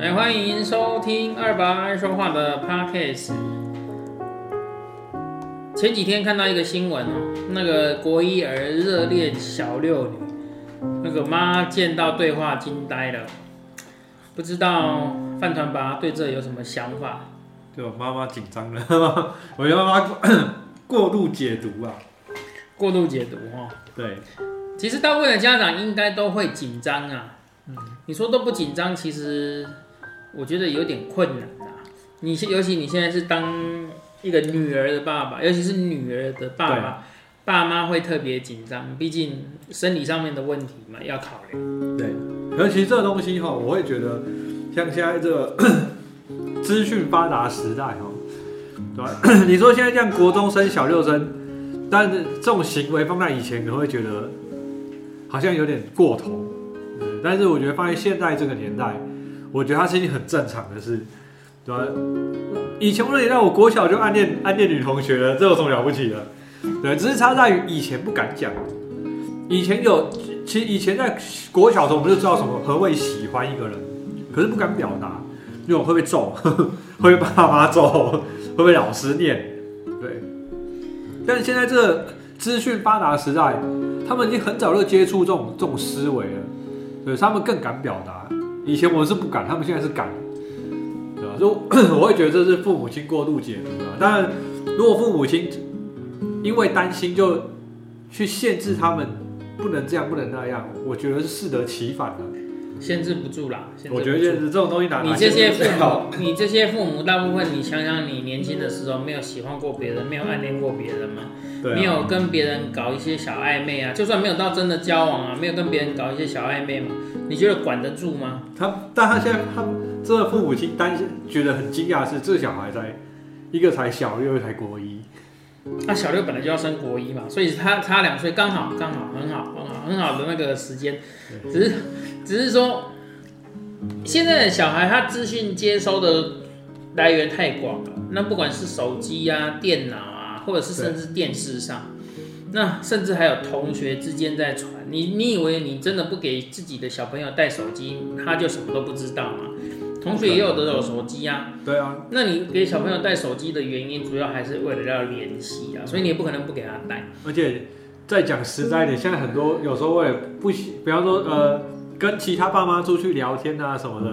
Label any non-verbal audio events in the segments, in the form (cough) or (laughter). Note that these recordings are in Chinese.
来，欢迎收听二八爱说话的 podcast。前几天看到一个新闻哦，那个国一儿热恋小六女，那个妈见到对话惊呆了，不知道饭团爸对这有什么想法？对我妈妈紧张了，(laughs) 我觉得妈妈 (coughs) 过度解读啊。过度解读哈，对，其实大部分的家长应该都会紧张啊。嗯，你说都不紧张，其实我觉得有点困难啊。你现尤其你现在是当一个女儿的爸爸，尤其是女儿的爸爸，爸妈会特别紧张，毕竟生理上面的问题嘛要考虑。对，尤其这个东西哈，我会觉得像现在这个 (coughs) 资讯发达时代哈，对吧？(coughs) 你说现在这样国中生、小六生。但是这种行为放在以前，可能会觉得好像有点过头。但是我觉得放在现在这个年代，我觉得它是一件很正常的事，对吧？以前那个年代，我国小就暗恋暗恋女同学了，这有什么了不起的？对，只是差在于以前不敢讲。以前有，其实以前在国小的时候，我们就知道什么何谓喜欢一个人，可是不敢表达，因为会被揍，(laughs) 会被爸妈揍，会被老师念。对但是现在这个资讯发达时代，他们已经很早就接触这种这种思维了，对，他们更敢表达。以前我们是不敢，他们现在是敢，对吧？就 (coughs) 我会觉得这是父母亲过度解读了。当然，如果父母亲因为担心就去限制他们不能这样不能那样，我觉得是适得其反的。限制不住啦，我觉得限制这种东西哪你这些父母，你这些父母大部分，你想想，你年轻的时候没有喜欢过别人，没有暗恋过别人吗？没有跟别人搞一些小暧昧啊？就算没有到真的交往啊，没有跟别人搞一些小暧昧嘛？你觉得管得住吗？他，但他现在他这个父母亲担心，觉得很惊讶是这小孩在一个才小六，一个才国一。那小六本来就要升国一嘛，所以他差两岁，刚好刚好很好很好很好的那个时间，只是。只是说，现在的小孩他资讯接收的来源太广了。那不管是手机啊、电脑啊，或者是甚至电视上，那甚至还有同学之间在传。你你以为你真的不给自己的小朋友带手机，他就什么都不知道吗？同学也有的有手机啊。对啊。那你给小朋友带手机的原因，主要还是为了要联系啊，所以你也不可能不给他带。而且再讲实在一点，现在很多有时候为了不喜，比方说呃。跟其他爸妈出去聊天啊什么的，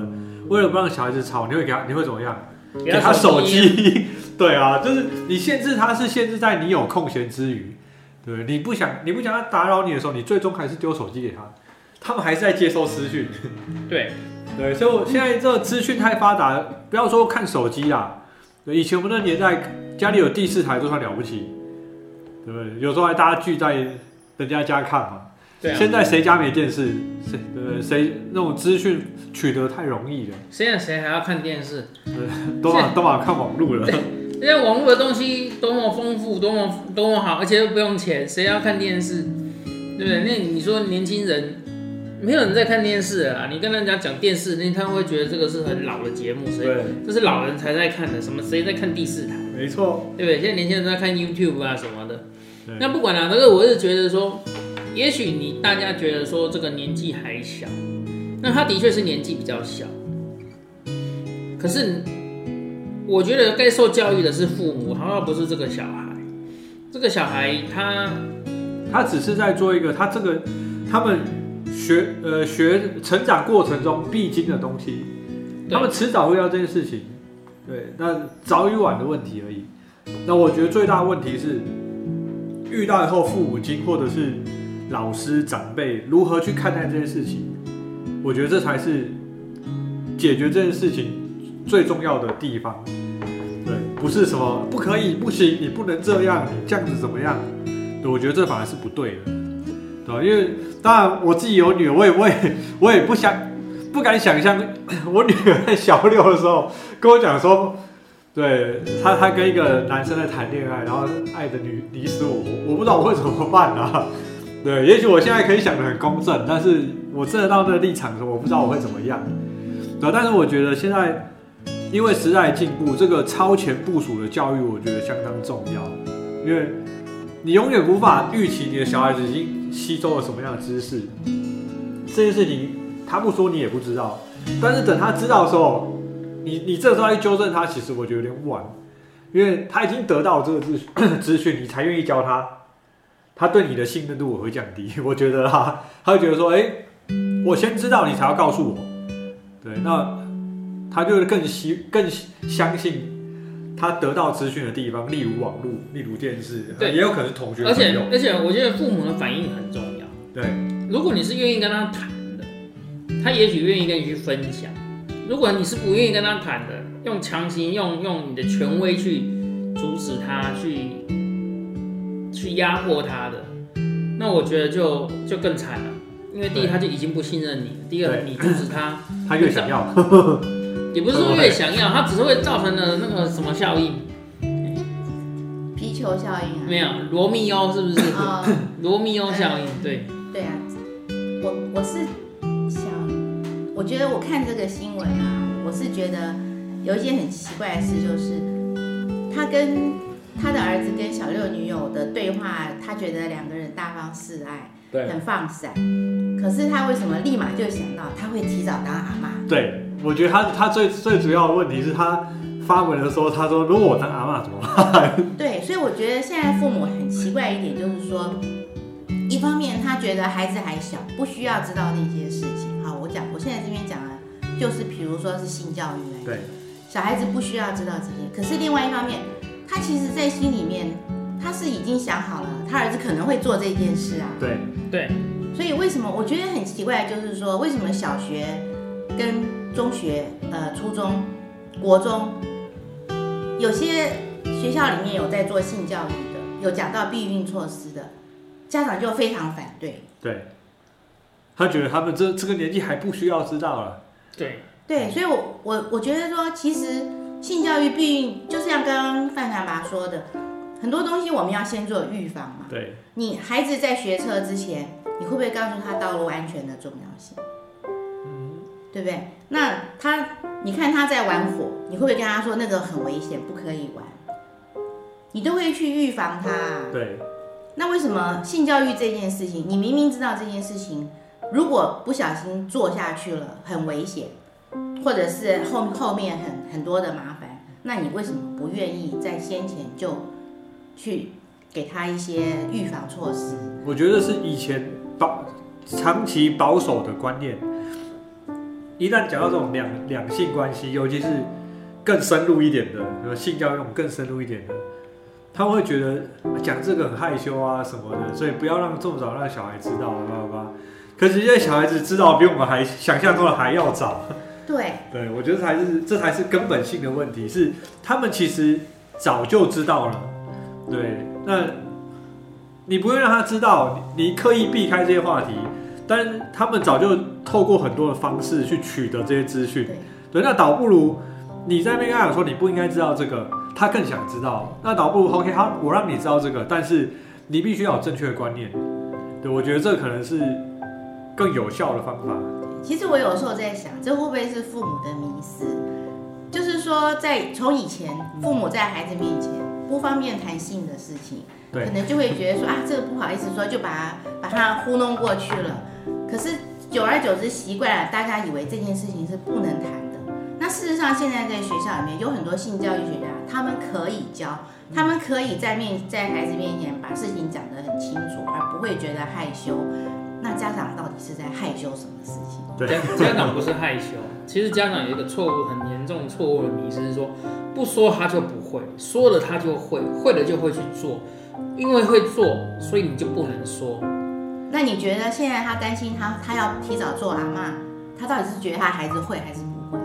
为了不让小孩子吵，你会给他，你会怎么样？给他手机。(laughs) 对啊，就是你限制他，是限制在你有空闲之余，对你不想，你不想他打扰你的时候，你最终还是丢手机给他。他们还是在接收资讯。对对，所以我现在这个资讯太发达，不要说看手机啦，以前我们那年代家里有第四台都算了不起，对不对？有时候还大家聚在人家家看嘛。对现在谁家没电视？谁对谁那种资讯取得太容易了？现在谁还要看电视？都往都往看网络了。现在网络的东西多么丰富，多么多么好，而且又不用钱，谁要看电视？对不对？那你说年轻人没有人在看电视啊？你跟人家讲电视，那他会觉得这个是很老的节目，所以这是老人才在看的。什么谁在看第四台？没错，对不对？现在年轻人在看 YouTube 啊什么的。那不管了，但是我是觉得说。也许你大家觉得说这个年纪还小，那他的确是年纪比较小。可是我觉得该受教育的是父母，而不是这个小孩。这个小孩他他只是在做一个他这个他们学呃学成长过程中必经的东西，他们迟早会要这件事情。对，那早与晚的问题而已。那我觉得最大的问题是遇到以后父母亲或者是。老师长辈如何去看待这件事情？我觉得这才是解决这件事情最重要的地方。对，不是什么不可以、不行，你不能这样，你这样子怎么样？我觉得这反而是不对的，对吧？因为当然我自己有女儿，我也、我也、我也不想、不敢想象，(coughs) 我女儿在小六的时候跟我讲说，对她，她跟一个男生在谈恋爱，然后爱的女离死我，我不知道我会怎么办啊。对，也许我现在可以想的很公正，但是我真的到那个立场的时候，我不知道我会怎么样。对，但是我觉得现在因为时代进步，这个超前部署的教育，我觉得相当重要。因为你永远无法预期你的小孩子已经吸收了什么样的知识，这件事情他不说你也不知道。但是等他知道的时候，你你这时候去纠正他，其实我觉得有点晚，因为他已经得到这个资 (coughs) 资讯，你才愿意教他，他对你的信任度我会降低。(laughs) 我觉得哈，他会觉得说，哎，我先知道你才要告诉我，对，那他就更希更相信。他得到资讯的地方，例如网络，例如电视，对，也有可能是同学。而且而且，我觉得父母的反应很重要。对，如果你是愿意跟他谈的，他也许愿意跟你去分享；如果你是不愿意跟他谈的，用强行用用你的权威去阻止他，去去压迫他的，那我觉得就就更惨了。因为第一，他就已经不信任你；第二，你阻止他，他越想要。也不是说越想要，它只是会造成的那个什么效应？皮球效应啊？没有，罗密欧是不是？(laughs) 罗密欧效应，对。对啊，我我是想，我觉得我看这个新闻啊，我是觉得有一件很奇怪的事，就是他跟他的儿子跟小六女友的对话，他觉得两个人大方示爱，对，很放闪。可是他为什么立马就想到他会提早当阿妈？对。我觉得他他最最主要的问题是他发文的时候，他说如果我当阿妈怎么办？对，所以我觉得现在父母很奇怪一点，就是说，一方面他觉得孩子还小，不需要知道那些事情。好，我讲，我现在这边讲的，就是比如说是性教育，对，小孩子不需要知道这些。可是另外一方面，他其实在心里面，他是已经想好了，他儿子可能会做这件事啊。对对。所以为什么我觉得很奇怪，就是说为什么小学跟中学、呃，初中、国中，有些学校里面有在做性教育的，有讲到避孕措施的，家长就非常反对。对，他觉得他们这这个年纪还不需要知道了。对对，所以我我我觉得说，其实性教育、避孕，就像刚刚范长爸说的，很多东西我们要先做预防嘛。对，你孩子在学车之前，你会不会告诉他道路安全的重要性？对不对？那他，你看他在玩火，你会不会跟他说那个很危险，不可以玩？你都会去预防他。对。那为什么性教育这件事情，你明明知道这件事情，如果不小心做下去了，很危险，或者是后后面很很多的麻烦，那你为什么不愿意在先前就去给他一些预防措施？我觉得是以前保长期保守的观念。一旦讲到这种两两性关系，尤其是更深入一点的，比如性教育那种更深入一点的，他们会觉得讲这个很害羞啊什么的，所以不要让这么早让小孩知道，叭叭叭。可是现在小孩子知道比我们还想象中的还要早。对，(laughs) 对我觉得才是这才是根本性的问题，是他们其实早就知道了。对，那你不会让他知道，你刻意避开这些话题。但他们早就透过很多的方式去取得这些资讯，对，那倒不如你在那边跟他讲说你不应该知道这个，他更想知道，那倒不如 OK，好，我让你知道这个，但是你必须要有正确的观念，对，我觉得这可能是更有效的方法。其实我有时候在想，这会不会是父母的迷思？就是说，在从以前父母在孩子面前不方便谈性的事情，可能就会觉得说啊，这个不好意思说，就把把他糊弄过去了。可是久而久之习惯了，大家以为这件事情是不能谈的。那事实上，现在在学校里面有很多性教育学家，他们可以教，他们可以在面在孩子面前把事情讲得很清楚，而不会觉得害羞。那家长到底是在害羞什么事情？对，家长不是害羞，其实家长有一个错误，很严重错误的迷失是说，不说他就不会，说了他就会，会了就会去做，因为会做，所以你就不能说。那你觉得现在他担心他他要提早做阿妈，他到底是觉得他孩子会还是不会？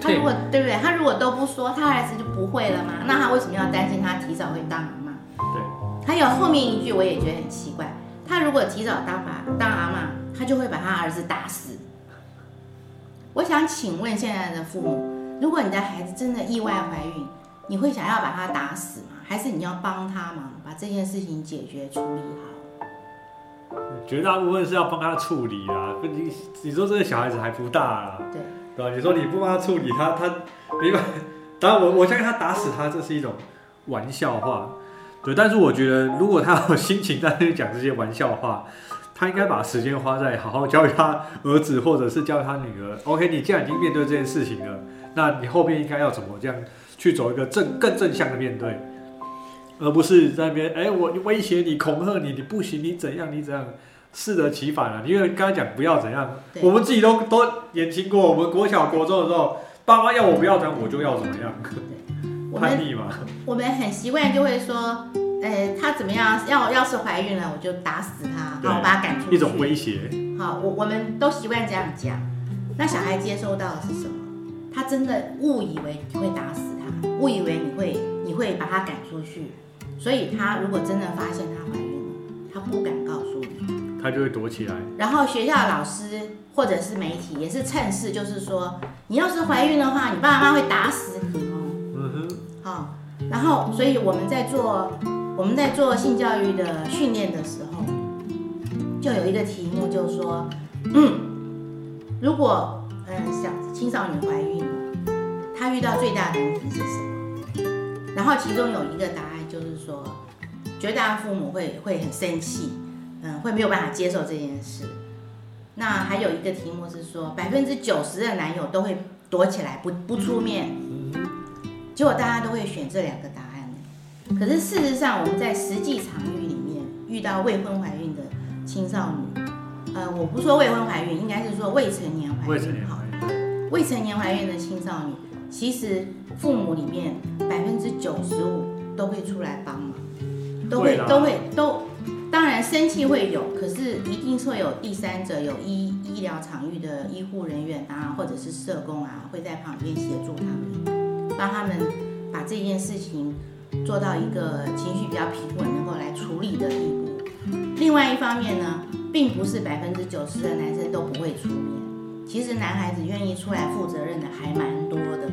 他如果对不对？他如果都不说，他孩子就不会了吗？那他为什么要担心他提早会当阿妈？对。还有后面一句我也觉得很奇怪，他如果提早当爸当阿妈，他就会把他儿子打死。我想请问现在的父母，如果你的孩子真的意外怀孕，你会想要把他打死吗？还是你要帮他忙，把这件事情解决处理好？绝大部分是要帮他处理啊，你你说这个小孩子还不大啊，对对吧？你说你不帮他处理，他他没办法。当然我我相信他打死他这是一种玩笑话，对。但是我觉得如果他有心情在那里讲这些玩笑话，他应该把时间花在好好教育他儿子或者是教育他女儿。OK，你既然已经面对这件事情了，那你后面应该要怎么这样去走一个正更正向的面对，而不是在那边哎，我威胁你、恐吓你，你不行，你怎样，你怎样，适得其反了。因为刚才讲不要怎样，我们自己都都年轻过，我们国小、国中的时候，爸妈要我不要怎样，我就要怎么样，(laughs) 叛逆嘛。我们很习惯就会说。呃，他怎么样？要要是怀孕了，我就打死他，好，把他赶出去。一种威胁。好，我我们都习惯这样讲。那小孩接收到的是什么？他真的误以为你会打死他，误以为你会你会把他赶出去。所以他如果真的发现他怀孕了，他不敢告诉你，他就会躲起来。然后学校老师或者是媒体也是趁势，就是说，你要是怀孕的话，你爸爸妈妈会打死你啊。然后所以我们在做。我们在做性教育的训练的时候，就有一个题目，就是说，如果嗯小青少年怀孕了，他遇到最大的难题是什么？然后其中有一个答案就是说，绝大父母会会很生气，嗯，会没有办法接受这件事。那还有一个题目是说，百分之九十的男友都会躲起来不不出面，结果大家都会选这两个答案。可是事实上，我们在实际场域里面遇到未婚怀孕的青少女，呃，我不说未婚怀孕，应该是说未成年怀孕。未成年怀孕。未成年怀孕的青少女，其实父母里面百分之九十五都会出来帮忙，都会都会都，当然生气会有，可是一定会有第三者，有医医疗场域的医护人员啊，或者是社工啊，会在旁边协助他们，帮他们把这件事情。做到一个情绪比较平稳，能够来处理的地步。另外一方面呢，并不是百分之九十的男生都不会出面，其实男孩子愿意出来负责任的还蛮多的。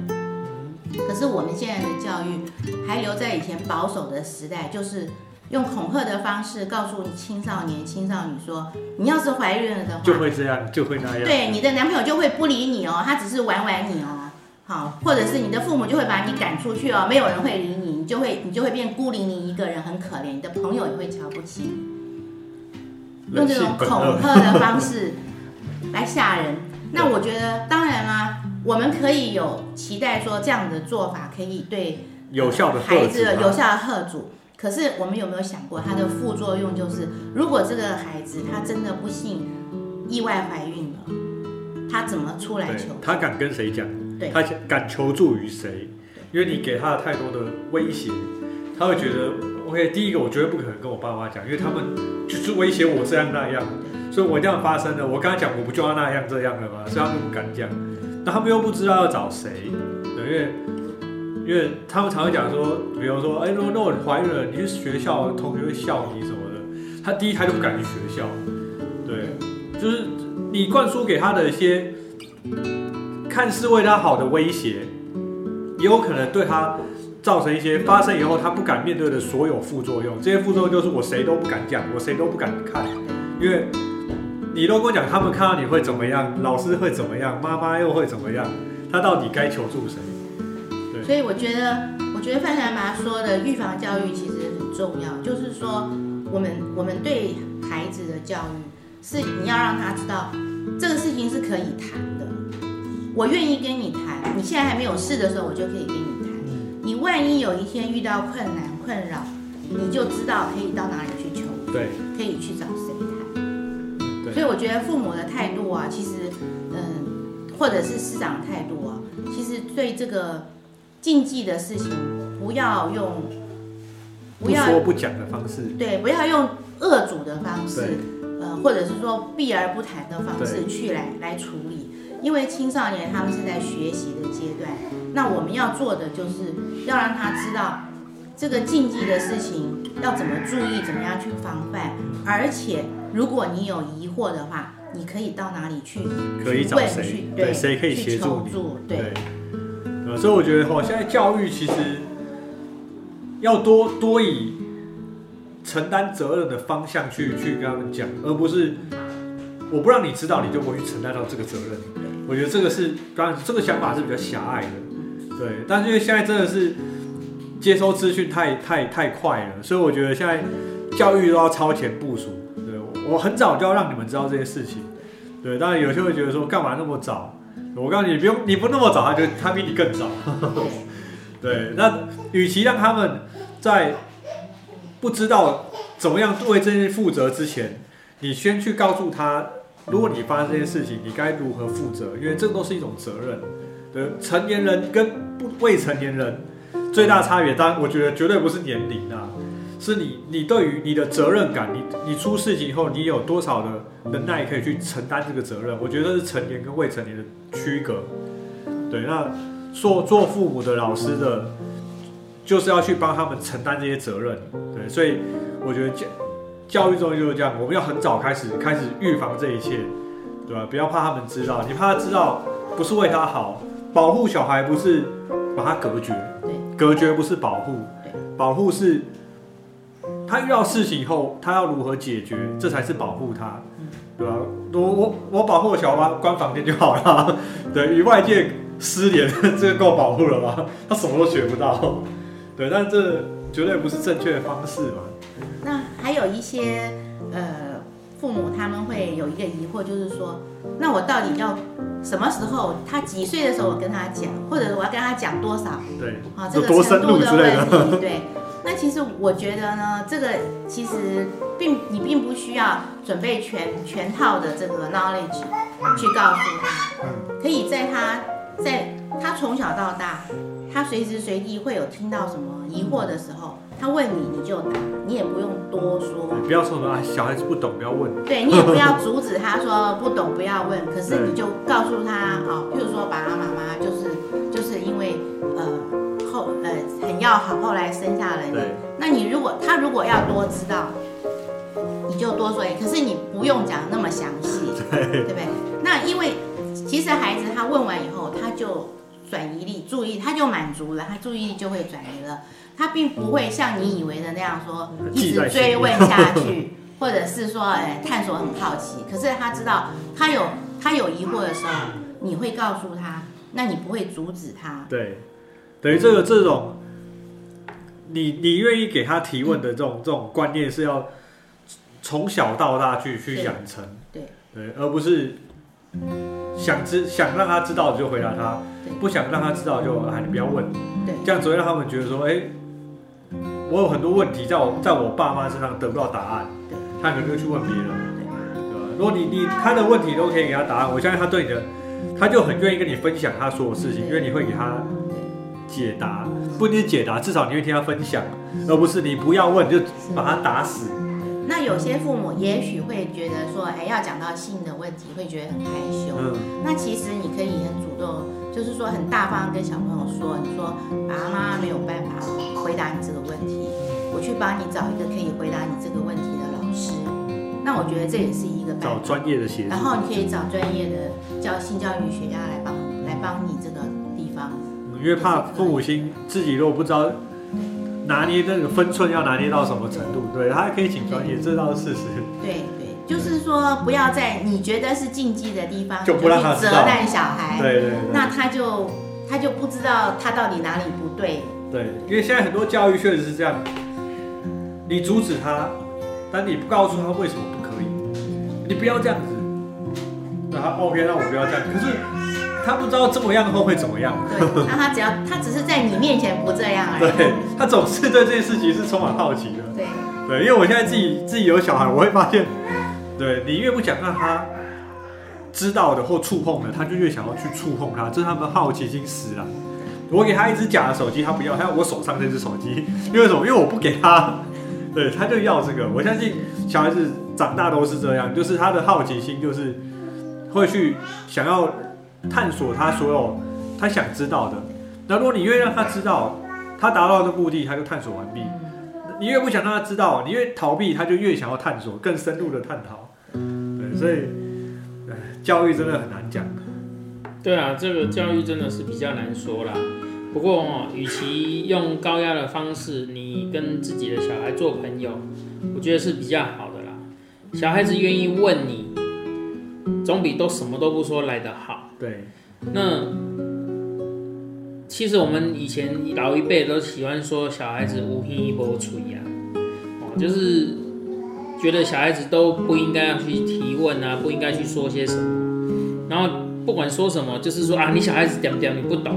可是我们现在的教育还留在以前保守的时代，就是用恐吓的方式告诉青少年、青少女说，你要是怀孕了的话，就会这样，就会那样。对，你的男朋友就会不理你哦，他只是玩玩你哦。好，或者是你的父母就会把你赶出去哦，没有人会理你，你就会你就会变孤零零一个人，很可怜，你的朋友也会瞧不起你，用这种恐吓的方式来吓人。那我觉得，当然啦，我们可以有期待说这样的做法可以对有效的孩子有效的吓阻。可是我们有没有想过，它的副作用就是，如果这个孩子他真的不幸意外怀孕了，他怎么出来求？他敢跟谁讲？他敢求助于谁？因为你给他太多的威胁，他会觉得 OK。第一个，我绝对不可能跟我爸妈讲，因为他们就是威胁我这样那样，所以我一定要发生的。我跟他讲，我不就要那样这样的吗？所以他们不敢讲。那他们又不知道要找谁，对，因为因为他们常会讲说，比如说，哎，如果那我怀孕了，你去学校同学会笑你什么的，他第一胎都不敢去学校。对，就是你灌输给他的一些。看似为他好的威胁，也有可能对他造成一些发生以后他不敢面对的所有副作用。这些副作用就是我谁都不敢讲，我谁都不敢看，因为你都跟我讲，他们看到你会怎么样，老师会怎么样，妈妈又会怎么样，他到底该求助谁？所以我觉得，我觉得范小妈说的预防教育其实很重要，就是说，我们我们对孩子的教育是你要让他知道这个事情是可以谈的。我愿意跟你谈，你现在还没有事的时候，我就可以跟你谈。你万一有一天遇到困难困扰，你就知道可以到哪里去求，对，可以去找谁谈。所以我觉得父母的态度啊，其实，嗯，或者是师长态度啊，其实对这个禁忌的事情，不要用不要说不讲的方式，对，不要用恶主的方式，呃，或者是说避而不谈的方式去来来处理。因为青少年他们是在学习的阶段，那我们要做的就是要让他知道这个禁忌的事情要怎么注意，怎么样去防范。而且如果你有疑惑的话，你可以到哪里去？可以找谁？对，谁可以协助你？对。呃，所以我觉得哈，现在教育其实要多多以承担责任的方向去去跟他们讲，而不是我不让你知道，你就不会去承担到这个责任。我觉得这个是，当然这个想法是比较狭隘的，对。但是因为现在真的是接收资讯太太太快了，所以我觉得现在教育都要超前部署。对，我很早就要让你们知道这些事情。对，当然有些会觉得说，干嘛那么早？我告诉你，不用，你不那么早，他就他比你更早。(laughs) 对，那与其让他们在不知道怎么样为这些负责之前，你先去告诉他，如果你发生这些事情，你该如何负责？因为这都是一种责任。对，成年人跟不未成年人最大差别，当然我觉得绝对不是年龄啊。是你，你对于你的责任感，你你出事情以后，你有多少的能耐可以去承担这个责任？我觉得是成年跟未成年的区隔。对，那做做父母的、老师的，就是要去帮他们承担这些责任。对，所以我觉得教教育中就是这样，我们要很早开始开始预防这一切，对吧？不要怕他们知道，你怕他知道不是为他好，保护小孩不是把他隔绝，对，隔绝不是保护，保护是。他遇到事情以后，他要如何解决？这才是保护他，对吧？我我我保护小孩关房间就好了，(laughs) 对，与外界失联，这个够保护了吧？他什么都学不到，对，但这绝对不是正确的方式嘛。有一些呃父母他们会有一个疑惑，就是说，那我到底要什么时候？他几岁的时候我跟他讲，或者我要跟他讲多少？对，啊，这个程度的问题，(laughs) 对。那其实我觉得呢，这个其实并你并不需要准备全全套的这个 knowledge 去告诉他，可以在他在他从小到大，他随时随地会有听到什么疑惑的时候，他问你你就答，你也不用多说，不要说什么啊，小孩子不懂不要问，对你也不要阻止他说不懂不要问，可是你就告诉他啊，譬如说爸爸妈妈就是就是因为呃。后呃很要好，后来生下了你。那你如果他如果要多知道，你就多说。可是你不用讲那么详细，对不对？那因为其实孩子他问完以后，他就转移力注意，他就满足了，他注意力就会转移了。他并不会像你以为的那样说一直追问下去，(laughs) 或者是说哎探索很好奇。可是他知道他有他有疑惑的时候，你会告诉他，那你不会阻止他。对。等于这个这种，你你愿意给他提问的这种这种观念是要从小到大去去养成，对对，而不是想知想让他知道就回答他，不想让他知道就啊你不要问，对，这样只会让他们觉得说，哎，我有很多问题在我在我爸妈身上得不到答案，他可能就去问别人，对吧？如果你你他的问题都可以给他答案，我相信他对你的他就很愿意跟你分享他所有事情，因为你会给他。解答不一定解答，至少你会听他分享，而不是你不要问就把他打死。那有些父母也许会觉得说，哎，要讲到性的问题，会觉得很害羞。嗯。那其实你可以很主动，就是说很大方跟小朋友说，你说爸妈没有办法回答你这个问题，我去帮你找一个可以回答你这个问题的老师。那我觉得这也是一个找专业的协助。然后你可以找专业的教性教育学家来帮来帮你这个地方。因为怕父母亲自己如果不知道拿捏那个分寸要拿捏到什么程度，对他可以请专业，这倒是事实。对对，就是说不要在你觉得是禁忌的地方就不让他责难小孩，对对，那他就他就不知道他到底哪里不对。对，因为现在很多教育确实是这样，你阻止他，但你不告诉他为什么不可以，你不要这样子，那他 OK，那我不要这样，可是。他不知道这么样后会怎么样。对，那他只要他只是在你面前不这样而已。对，他总是对这件事情是充满好奇的。对，对，因为我现在自己自己有小孩，我会发现，对你越不想让他知道的或触碰的，他就越想要去触碰他，这是他们好奇心死了。我给他一只假的手机，他不要，他要我手上这只手机，因为什么？因为我不给他，(laughs) 对，他就要这个。我相信小孩子长大都是这样，就是他的好奇心就是会去想要。探索他所有他想知道的，那如果你越让他知道，他达到的目的，他就探索完毕。你越不想让他知道，你越逃避，他就越想要探索更深入的探讨。对，所以，教育真的很难讲。对啊，这个教育真的是比较难说啦。不过哦，与其用高压的方式，你跟自己的小孩做朋友，我觉得是比较好的啦。小孩子愿意问你，总比都什么都不说来的好。对，那其实我们以前老一辈都喜欢说小孩子无皮一波吹呀，哦，就是觉得小孩子都不应该要去提问啊，不应该去说些什么，然后不管说什么，就是说啊，你小孩子点点你不懂。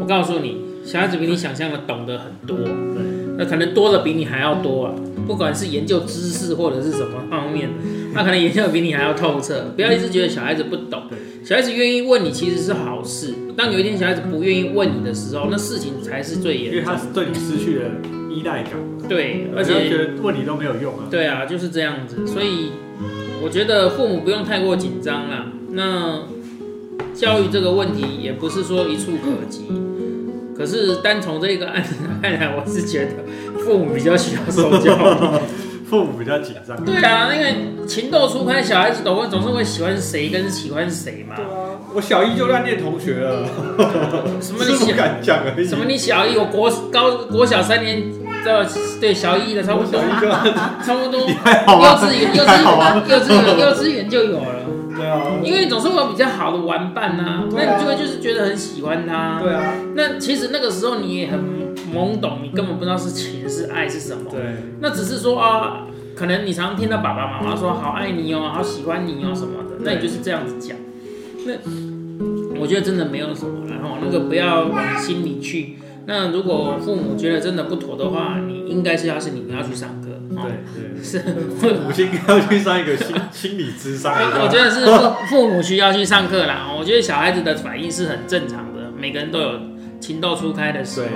我告诉你，小孩子比你想象的懂得很多，那可能多的比你还要多啊。不管是研究知识或者是什么方面，那可能研究的比你还要透彻。不要一直觉得小孩子不懂，小孩子愿意问你其实是好事。当有一天小孩子不愿意问你的时候，那事情才是最严重，因为他是对你失去了依赖感。对，而且觉得问你都没有用啊。对啊，就是这样子。所以我觉得父母不用太过紧张啦。那教育这个问题也不是说一触可及。可是单从这个案 (laughs) 子看来，我是觉得父母比较需要受教育，(laughs) 父母比较紧张。对啊，因为情窦初开，小孩子总会总是会喜欢谁跟喜欢谁嘛。对啊，我小一就乱念同学了。(laughs) 什么你敢讲啊？什么你小一？我国高国小三年，这对小一的差不多，差不多。幼稚园幼稚园幼稚园幼稚园就有了。对啊，因为你总是会有比较好的玩伴呐，那你就会就是觉得很喜欢他。对啊，那其实那个时候你也很懵懂，你根本不知道是情是爱是什么。对，那只是说啊，可能你常常听到爸爸妈妈说好爱你哦，好喜欢你哦什么的，那你就是这样子讲。那我觉得真的没有什么，然后那个不要往心里去。那如果父母觉得真的不妥的话，你应该是要是你们要去上课。对对，是父母亲要去上一个心心理智商。我觉得是父父母需要去上课啦。我觉得小孩子的反应是很正常的，每个人都有情窦初开的时候。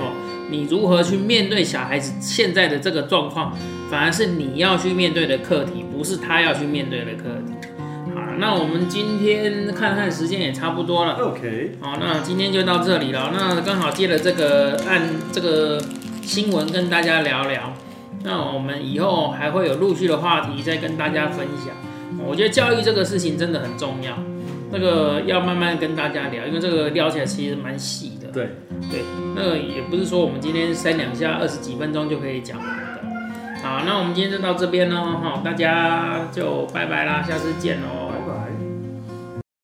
你如何去面对小孩子现在的这个状况，反而是你要去面对的课题，不是他要去面对的课题。好，那我们今天看看时间也差不多了。OK，好，那今天就到这里了。那刚好借了这个按这个新闻跟大家聊聊。那我们以后还会有陆续的话题再跟大家分享。我觉得教育这个事情真的很重要，那个要慢慢跟大家聊，因为这个聊起来其实蛮细的。对对，那个也不是说我们今天三两下二十几分钟就可以讲完的。好，那我们今天就到这边喽，哈，大家就拜拜啦，下次见喽。